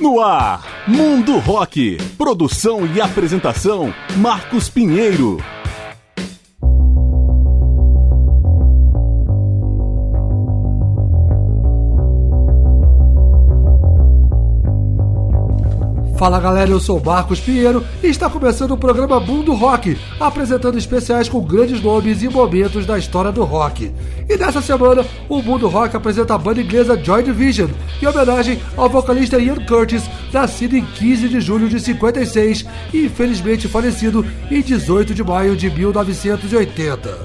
No ar, Mundo Rock. Produção e apresentação, Marcos Pinheiro. Fala galera, eu sou Marcos Pinheiro e está começando o programa Mundo Rock, apresentando especiais com grandes nomes e momentos da história do rock. E nessa semana, o Mundo Rock apresenta a banda inglesa Joy Division, em homenagem ao vocalista Ian Curtis, nascido em 15 de julho de 56 e infelizmente falecido em 18 de maio de 1980.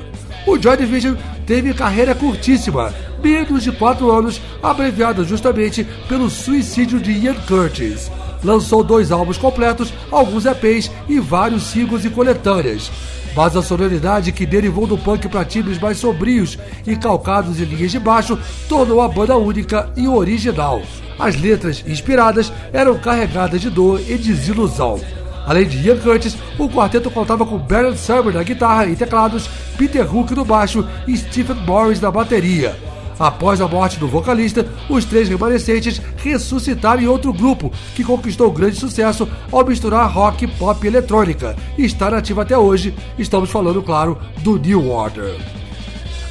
O Joy Division teve carreira curtíssima, menos de 4 anos, abreviada justamente pelo suicídio de Ian Curtis lançou dois álbuns completos, alguns EPs e vários singles e coletâneas. Mas a sonoridade que derivou do punk para timbres mais sombrios e calcados em linhas de baixo tornou a banda única e original. As letras inspiradas eram carregadas de dor e desilusão. Além de Ian Curtis, o quarteto contava com Baron Summer na guitarra e teclados, Peter Hook no baixo e Stephen Morris na bateria. Após a morte do vocalista, os três remanescentes ressuscitaram em outro grupo, que conquistou grande sucesso ao misturar rock, pop e eletrônica, e está nativo até hoje. Estamos falando, claro, do New Order.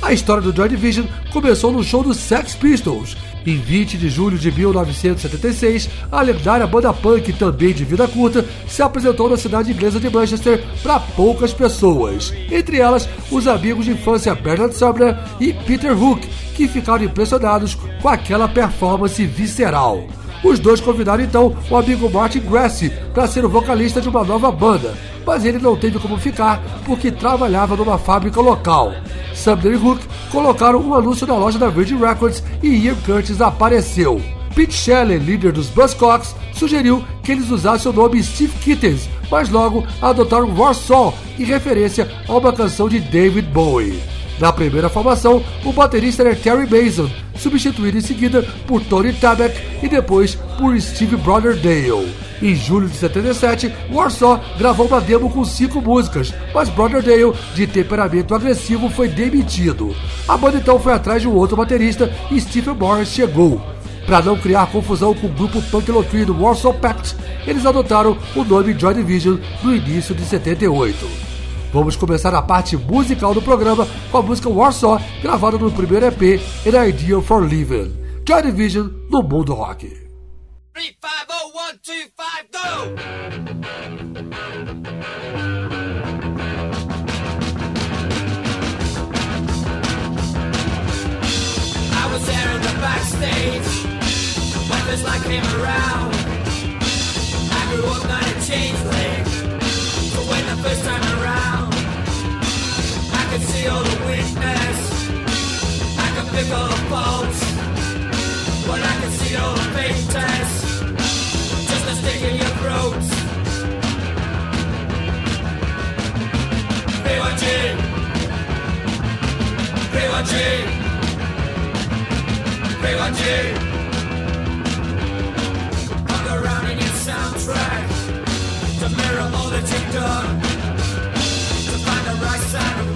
A história do Joy Division começou no show dos Sex Pistols, em 20 de julho de 1976, a lendária banda punk, também de vida curta, se apresentou na cidade inglesa de Manchester para poucas pessoas. Entre elas, os amigos de infância Bernard Sumner e Peter Hook, que ficaram impressionados com aquela performance visceral. Os dois convidaram então o amigo Martin Grassi para ser o vocalista de uma nova banda, mas ele não teve como ficar porque trabalhava numa fábrica local. Sumner e Hook colocaram um anúncio na loja da Virgin Records e Ian Curtis apareceu. Pete Shelley, líder dos Buzzcocks, sugeriu que eles usassem o nome Steve Kittens, mas logo adotaram Warsaw em referência a uma canção de David Bowie. Na primeira formação, o baterista era Terry Mason, substituído em seguida por Tony Tabak e depois por Steve Brotherdale. Em julho de 77, Warsaw gravou uma demo com cinco músicas, mas Brotherdale, de temperamento agressivo, foi demitido. A banda então foi atrás de um outro baterista e Stephen Morris chegou. Para não criar confusão com o grupo punk lotrino Warsaw Pact, eles adotaram o nome Joy Division no início de 78. Vamos começar a parte musical do programa com a música Warsaw, gravada no primeiro EP An Idea for Living. Joy Division no mundo rock. Three, five, oh, one, two, five, go! I was there in the backstage when this light came around. I grew up not a changeling, but when the first time All the weakness, I could pick all the faults, but I can see all the fake tests Just a stick in your throat. B1G. B1G. B1G. Hung around in your soundtrack to mirror all that you've done. To find the right side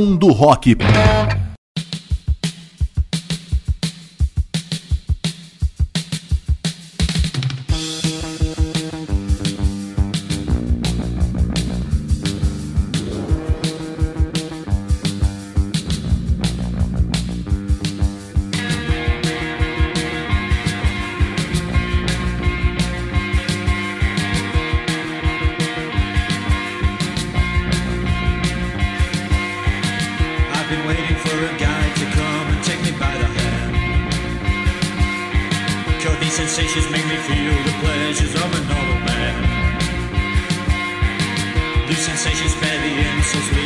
Mundo Rock. say she's barely in, we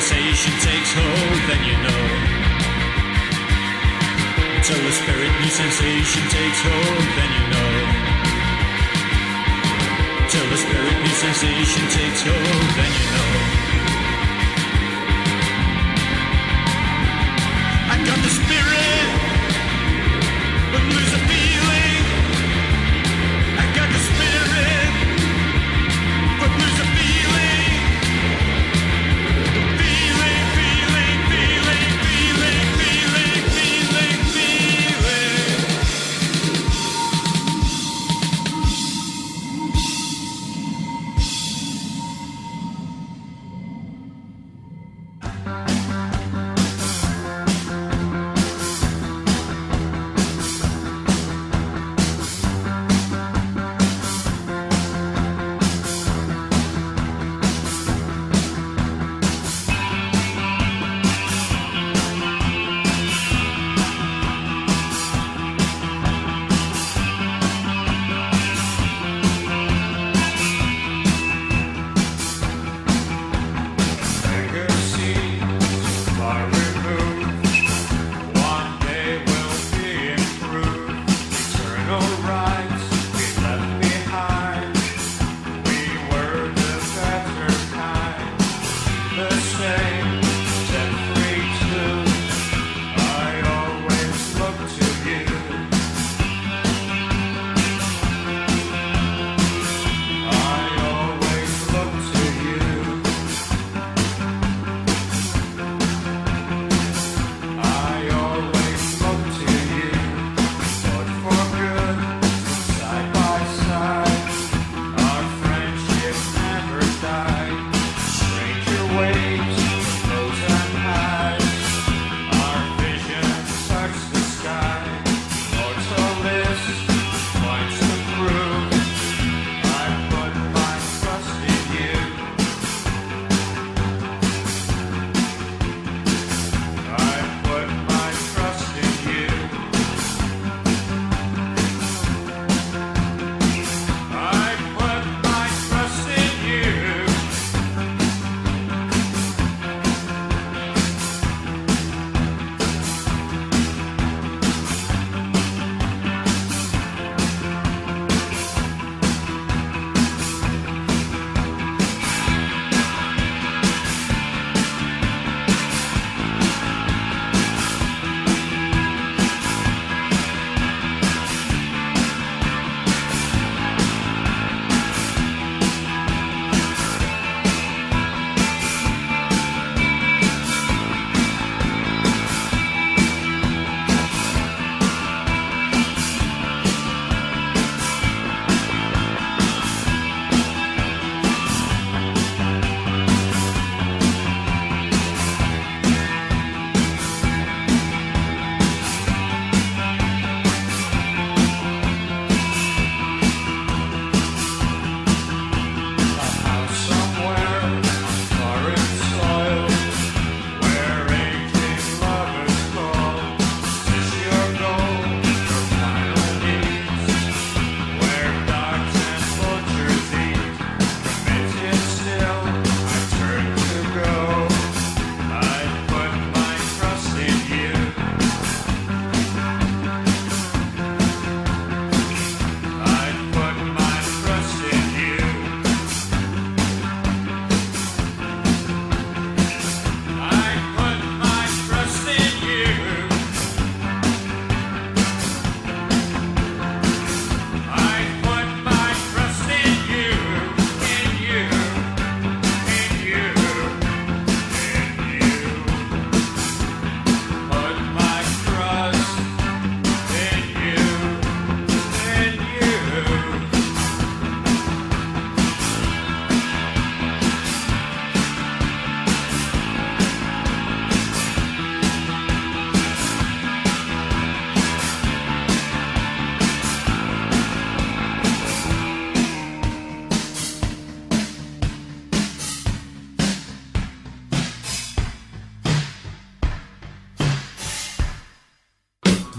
sensation takes hold, then you know. Until the spirit new sensation takes hold, then you know. Till the spirit new sensation takes hold, then you know.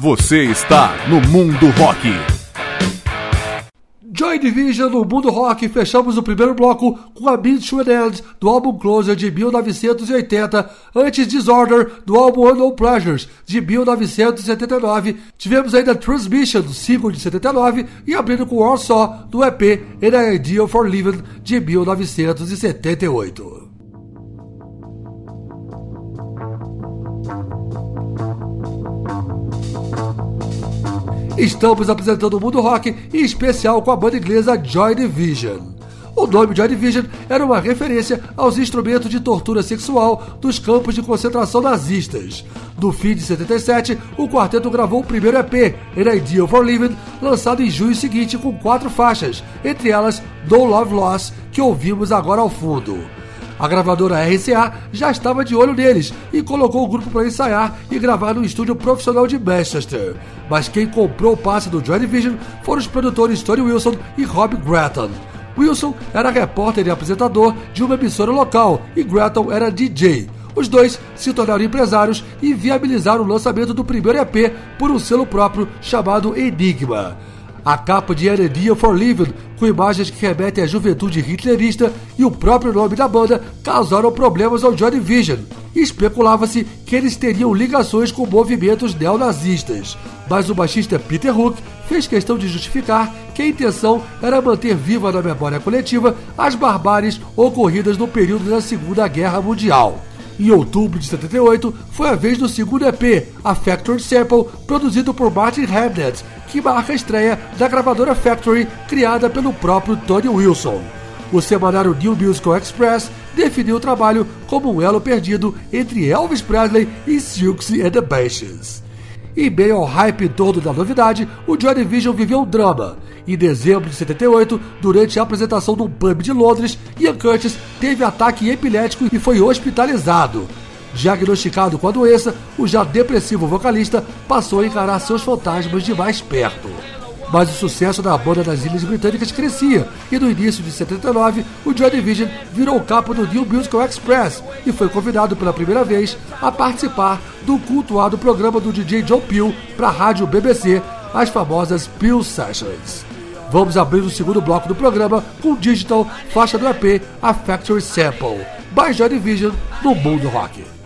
Você está no Mundo Rock. Joy Division no Mundo Rock, fechamos o primeiro bloco com a an End do álbum Closer de 1980, antes Disorder do álbum Unknown Pleasures de 1979, tivemos ainda Transmission do single de 79 e abrindo com Warsaw do EP An Ideal for Living de 1978. Estamos apresentando o mundo rock, em especial com a banda inglesa Joy Division. O nome Joy Division era uma referência aos instrumentos de tortura sexual dos campos de concentração nazistas. No fim de 77, o quarteto gravou o primeiro EP, An Ideal for Living, lançado em junho seguinte com quatro faixas, entre elas No Love Loss, que ouvimos agora ao fundo. A gravadora RCA já estava de olho neles e colocou o grupo para ensaiar e gravar no estúdio profissional de Manchester. Mas quem comprou o passe do Joy Division foram os produtores Tony Wilson e Rob Gratton. Wilson era repórter e apresentador de uma emissora local e Gratton era DJ. Os dois se tornaram empresários e viabilizaram o lançamento do primeiro EP por um selo próprio chamado Enigma. A capa de An for Living, com imagens que remetem à juventude hitlerista e o próprio nome da banda, causaram problemas ao Joy Division. Especulava-se que eles teriam ligações com movimentos neonazistas, mas o baixista Peter Hook fez questão de justificar que a intenção era manter viva na memória coletiva as barbáries ocorridas no período da Segunda Guerra Mundial. Em outubro de 78, foi a vez do segundo EP, a Factory Sample, produzido por Martin Hamnett, que marca a estreia da gravadora Factory, criada pelo próprio Tony Wilson. O semanário New Musical Express definiu o trabalho como um elo perdido entre Elvis Presley e Silksy and the Banshees. Em meio ao hype todo da novidade, o Joy Division viveu um drama. Em dezembro de 78, durante a apresentação num pub de Londres, Ian Curtis teve ataque epilético e foi hospitalizado. Diagnosticado com a doença, o já depressivo vocalista passou a encarar seus fantasmas de mais perto. Mas o sucesso da banda das Ilhas Britânicas crescia, e no início de 79, o Joy Division virou capa do New Musical Express e foi convidado pela primeira vez a participar do cultuado programa do DJ John Peel para a rádio BBC, as famosas Peel Sessions. Vamos abrir o segundo bloco do programa com Digital, faixa do EP, a Factory Sample, by Joy Division no Mundo Rock.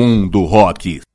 Mundo Rock.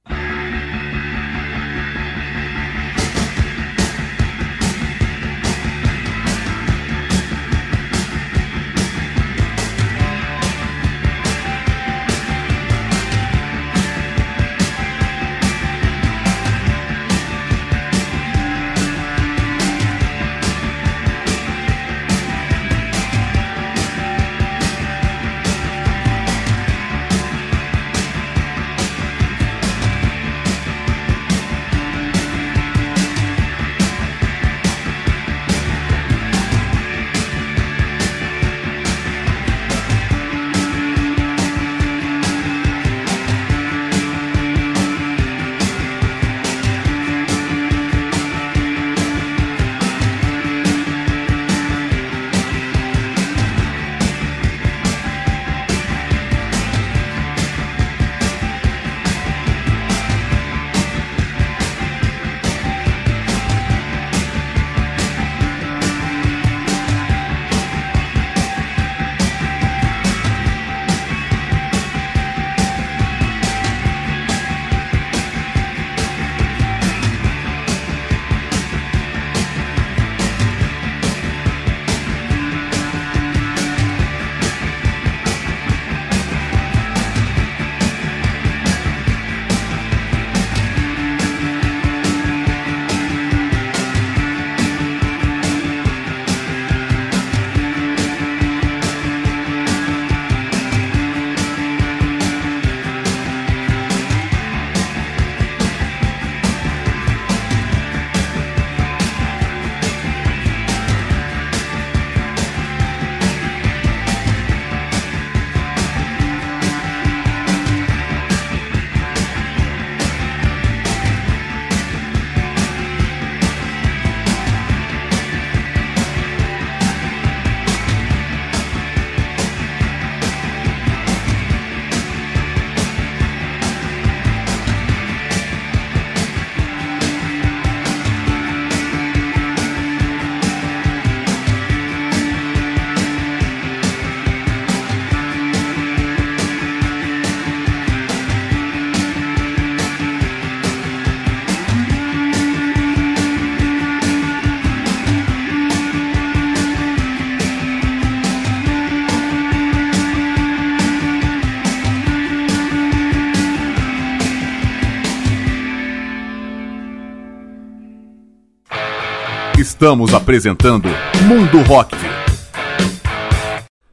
Estamos apresentando Mundo Rock.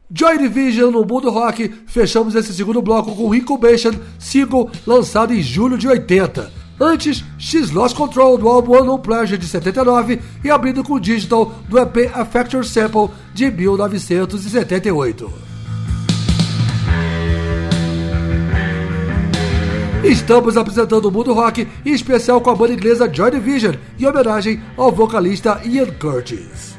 Joy Division no Mundo Rock, fechamos esse segundo bloco com Incubation, single lançado em julho de 80. Antes, X Lost Control do álbum Unknown Pleasure de 79 e abrindo com Digital do EP A Factor Sample de 1978. Estamos apresentando o Mundo Rock, em especial com a banda inglesa Joy Division, em homenagem ao vocalista Ian Curtis.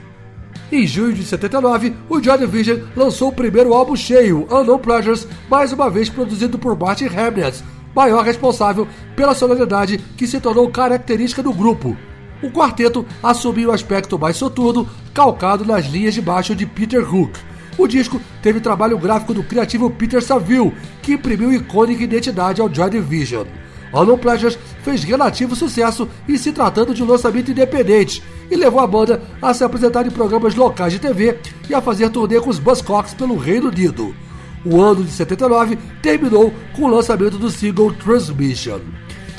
Em junho de 79, o Joy Division lançou o primeiro álbum cheio, Unknown Pleasures, mais uma vez produzido por Martin Hamnett, maior responsável pela sonoridade que se tornou característica do grupo. O quarteto assumiu o aspecto mais soturno, calcado nas linhas de baixo de Peter Hook o disco teve trabalho gráfico do criativo Peter Saville, que imprimiu icônica identidade ao Joy Division. Unknown Pleasures fez relativo sucesso em se tratando de um lançamento independente e levou a banda a se apresentar em programas locais de TV e a fazer turnê com os Buzzcocks pelo Reino Unido. O ano de 79 terminou com o lançamento do single Transmission.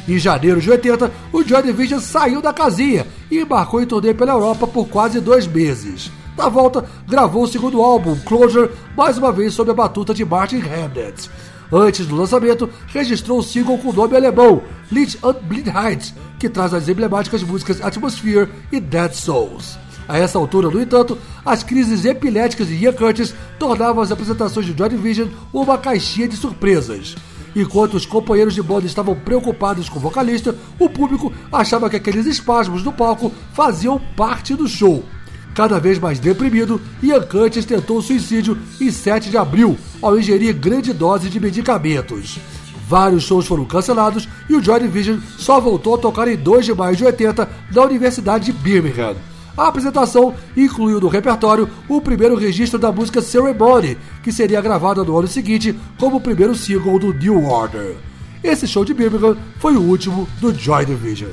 Em janeiro de 80, o Joy Division saiu da casinha e embarcou em turnê pela Europa por quase dois meses. Na volta, gravou o segundo álbum, Closure, mais uma vez sob a batuta de Martin Hamnett. Antes do lançamento, registrou o single com o nome alemão, Lich und Blindheit, que traz as emblemáticas músicas Atmosphere e Dead Souls. A essa altura, no entanto, as crises epiléticas de Ian Curtis tornavam as apresentações de Joy Division uma caixinha de surpresas. Enquanto os companheiros de banda estavam preocupados com o vocalista, o público achava que aqueles espasmos no palco faziam parte do show. Cada vez mais deprimido, Ian Curtis tentou suicídio em 7 de abril, ao ingerir grande dose de medicamentos. Vários shows foram cancelados e o Joy Division só voltou a tocar em 2 de maio de 80 na Universidade de Birmingham. A apresentação incluiu no repertório o primeiro registro da música Ceremony, que seria gravada no ano seguinte como o primeiro single do New Order. esse show de Birmingham foi o último do Joy Division.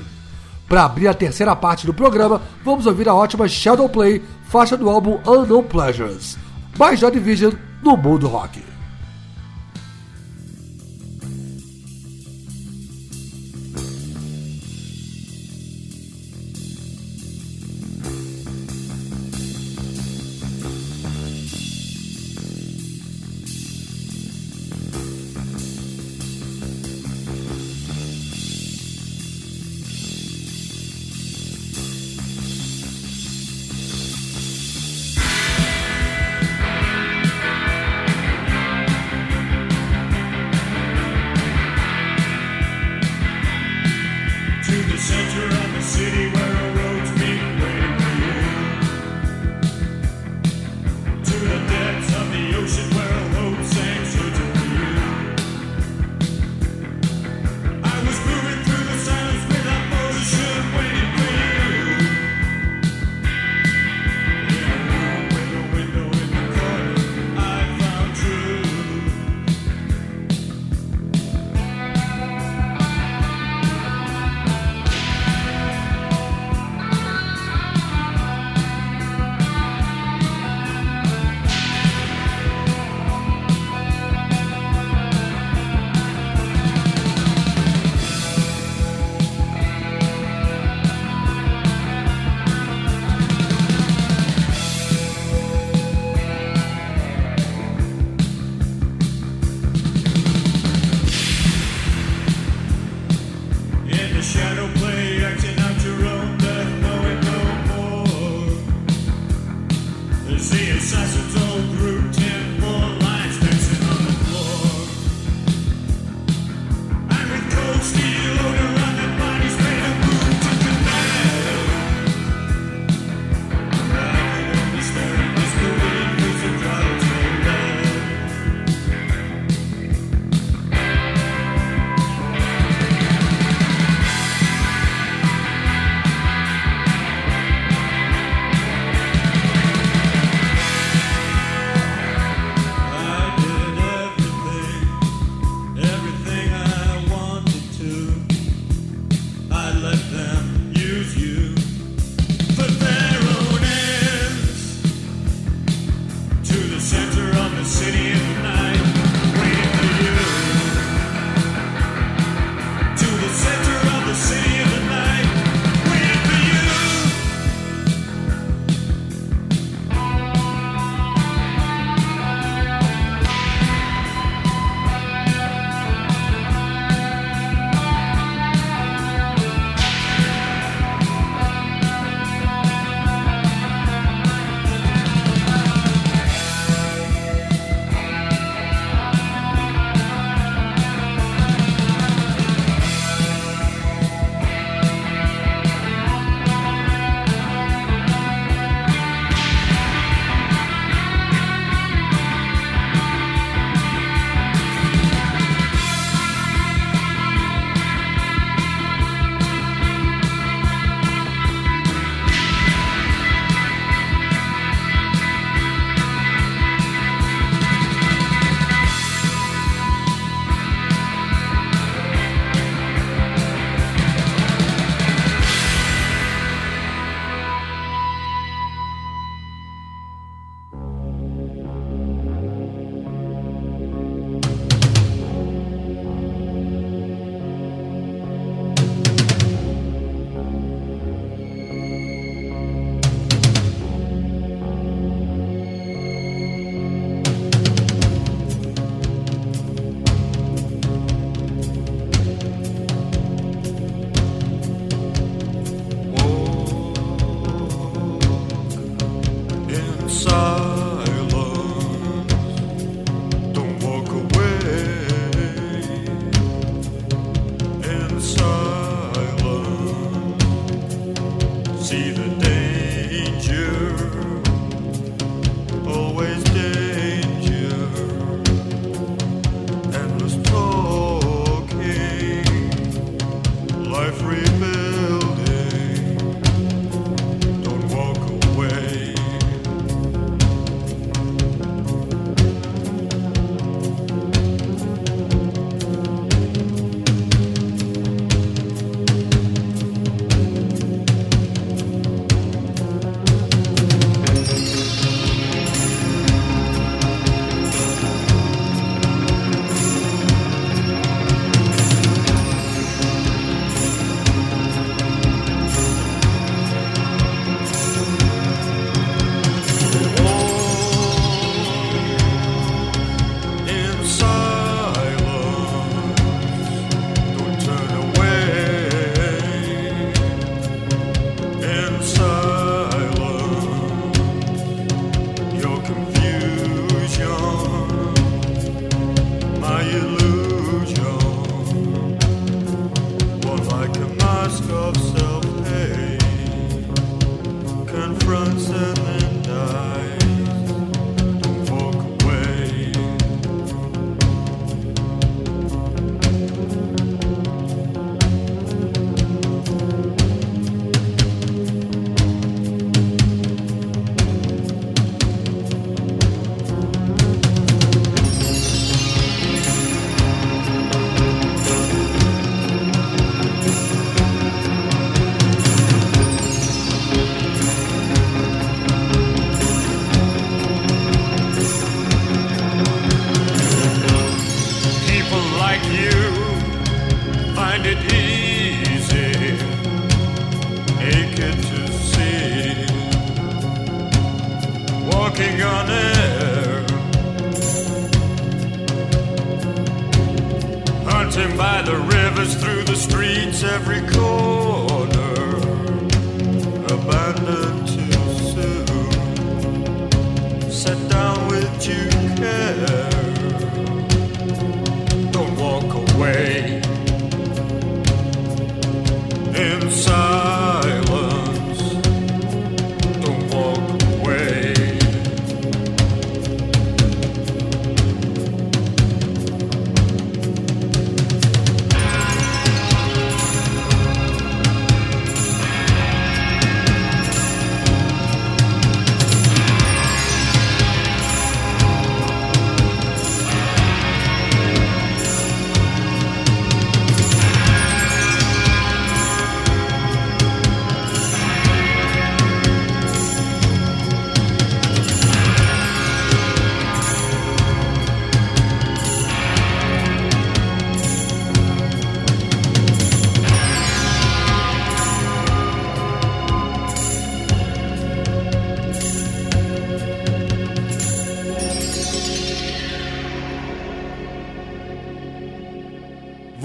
Para abrir a terceira parte do programa, vamos ouvir a ótima Shadow Play, faixa do álbum Unknown Pleasures. Mais Joy Division no mundo rock.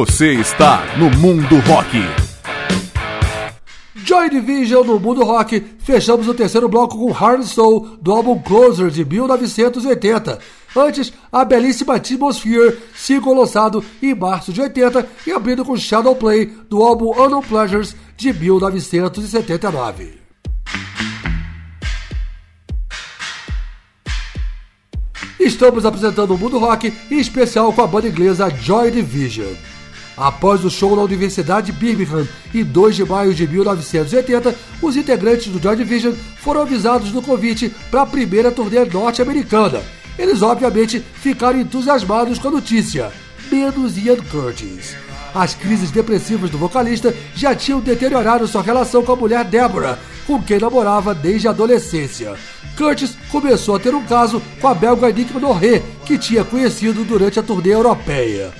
Você está no Mundo Rock. Joy Division no mundo rock, fechamos o terceiro bloco com Hard Soul do álbum Closer de 1980. Antes, a belíssima Atmosphere, single lançado em março de 80 e abrindo com Shadow Play do álbum Unknown Pleasures de 1979. Estamos apresentando o mundo rock, em especial com a banda inglesa Joy Division. Após o show na Universidade de Birmingham em 2 de maio de 1980, os integrantes do Joy Division foram avisados do convite para a primeira turnê norte-americana. Eles obviamente ficaram entusiasmados com a notícia, menos Ian Curtis. As crises depressivas do vocalista já tinham deteriorado sua relação com a mulher Deborah, com quem namorava desde a adolescência. Curtis começou a ter um caso com a belga Nick Noré, que tinha conhecido durante a turnê europeia.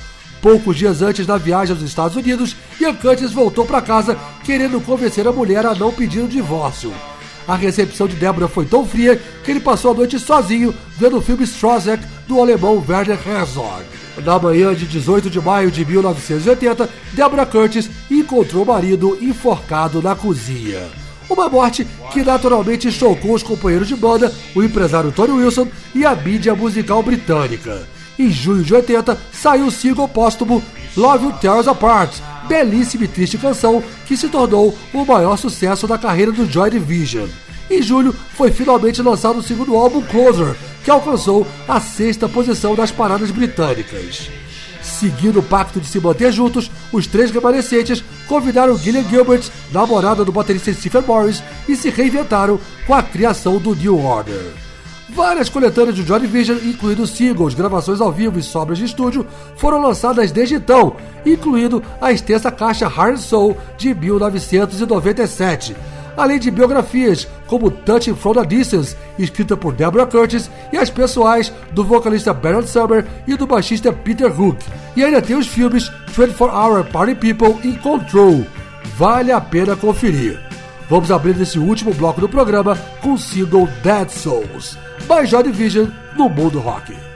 Poucos dias antes da viagem aos Estados Unidos, Ian Curtis voltou para casa querendo convencer a mulher a não pedir o divórcio. A recepção de Débora foi tão fria que ele passou a noite sozinho vendo o filme Strozek do alemão Werner Herzog. Na manhã de 18 de maio de 1980, Deborah Curtis encontrou o marido enforcado na cozinha. Uma morte que naturalmente chocou os companheiros de banda, o empresário Tony Wilson e a mídia musical britânica. Em junho de 80, saiu o single póstumo Love You Tears Apart, belíssima e triste canção que se tornou o maior sucesso da carreira do Joy Division. Em julho, foi finalmente lançado o segundo álbum Closer, que alcançou a sexta posição das paradas britânicas. Seguindo o pacto de se manter juntos, os três remanescentes convidaram Gillian Gilbert, namorada do baterista Stephen Morris, e se reinventaram com a criação do New Order. Várias coletâneas de Joy Division, incluindo singles, gravações ao vivo e sobras de estúdio, foram lançadas desde então, incluindo a extensa caixa Hard Soul de 1997, além de biografias como Touching from a Distance, escrita por Deborah Curtis, e as pessoais do vocalista Bernard Summer e do baixista Peter Hook. E ainda tem os filmes 24 Hour Party People e Control. Vale a pena conferir. Vamos abrir esse último bloco do programa com o single Dead Souls, by Joy Division no mundo rock.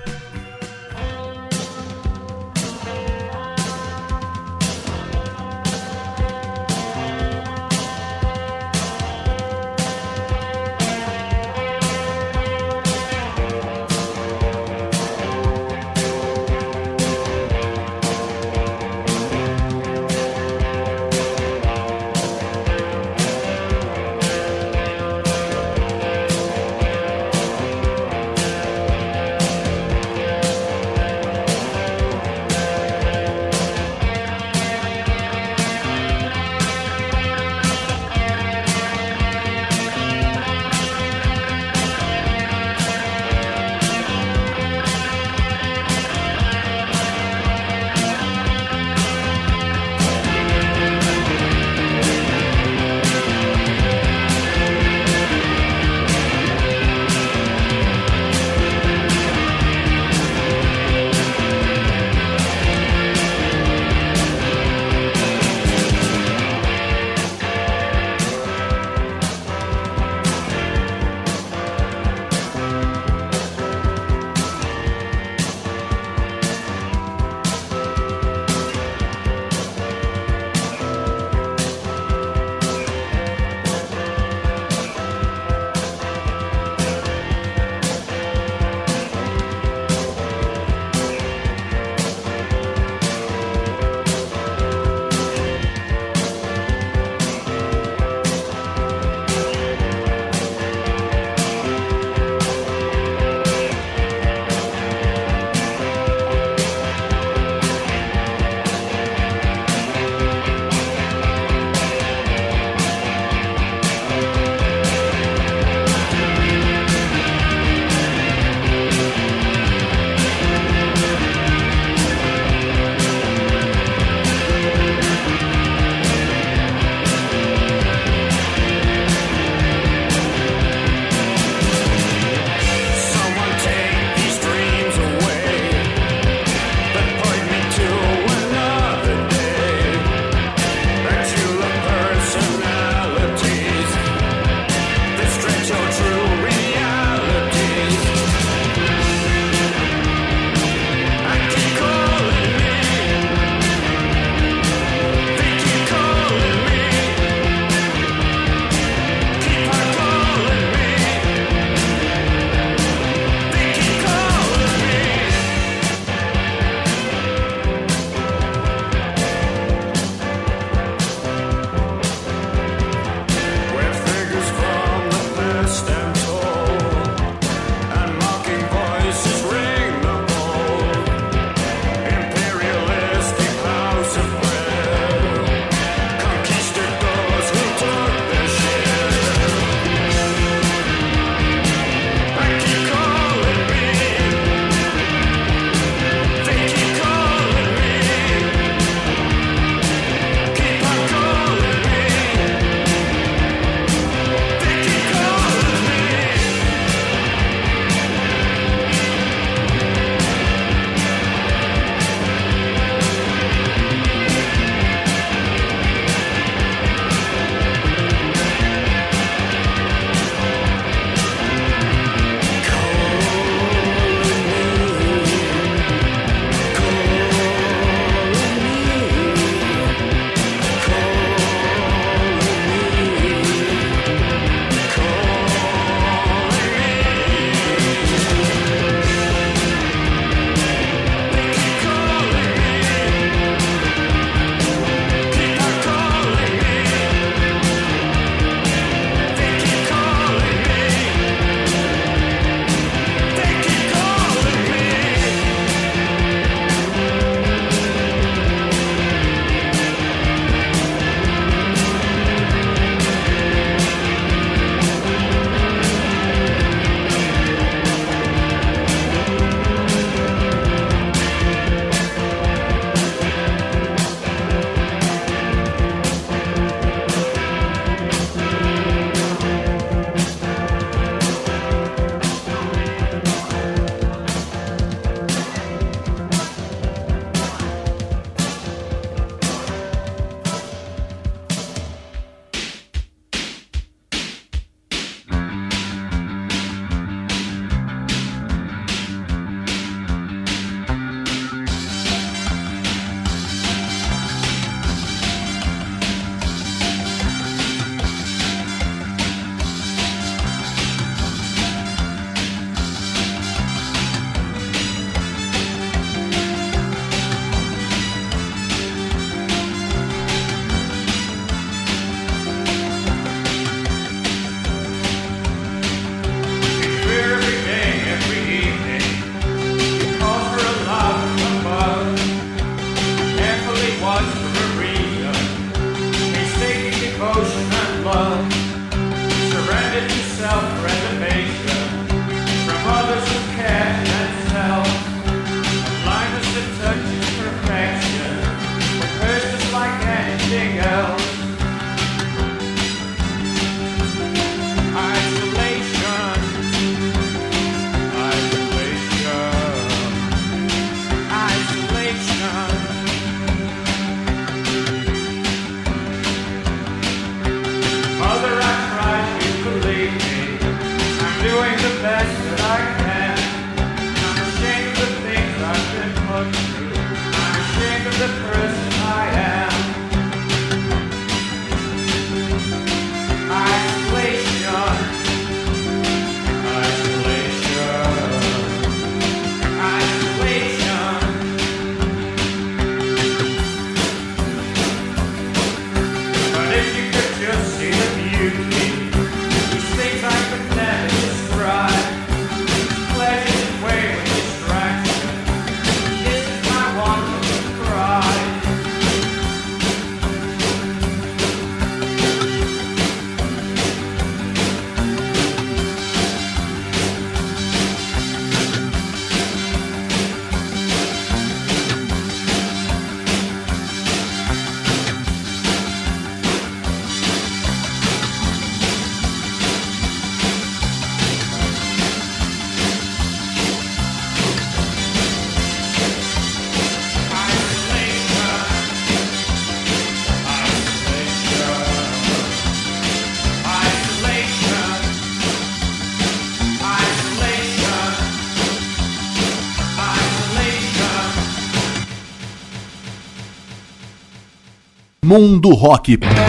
Mundo Rock.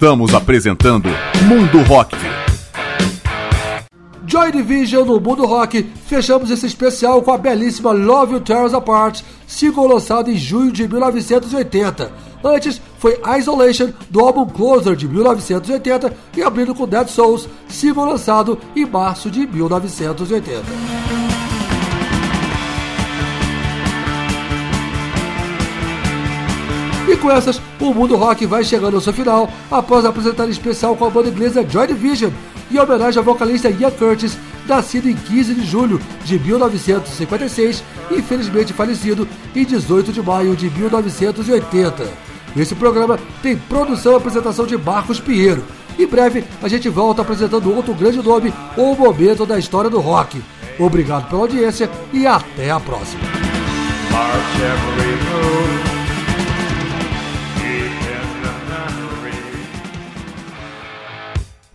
Estamos apresentando Mundo Rock. Joy Division no Mundo Rock, fechamos esse especial com a belíssima Love You Tear Us Apart, single lançado em junho de 1980. Antes, foi Isolation, do álbum Closer de 1980, e abrindo com Dead Souls, single lançado em março de 1980. E com essas, o Mundo Rock vai chegando ao seu final, após apresentar em especial com a banda inglesa Joy Division, em homenagem ao vocalista Ian Curtis, nascido em 15 de julho de 1956 e infelizmente falecido em 18 de maio de 1980. Esse programa tem produção e apresentação de Marcos Pinheiro. Em breve, a gente volta apresentando outro grande nome ou momento da história do rock. Obrigado pela audiência e até a próxima.